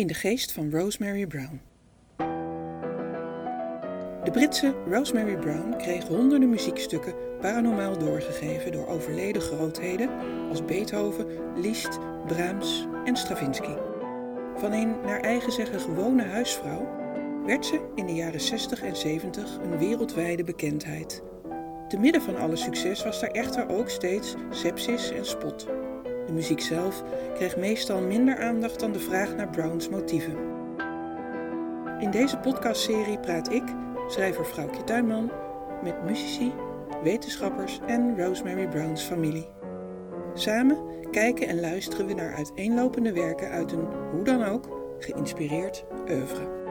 In de geest van Rosemary Brown. De Britse Rosemary Brown kreeg honderden muziekstukken paranormaal doorgegeven door overleden grootheden als Beethoven, Liszt, Brahms en Stravinsky. Van een naar eigen zeggen gewone huisvrouw werd ze in de jaren 60 en 70 een wereldwijde bekendheid. Te midden van alle succes was er echter ook steeds sepsis en spot. De muziek zelf kreeg meestal minder aandacht dan de vraag naar Browns motieven. In deze podcastserie praat ik, schrijver Vrouwtje Tuinman, met muzici, wetenschappers en Rosemary Browns familie. Samen kijken en luisteren we naar uiteenlopende werken uit een, hoe dan ook, geïnspireerd oeuvre.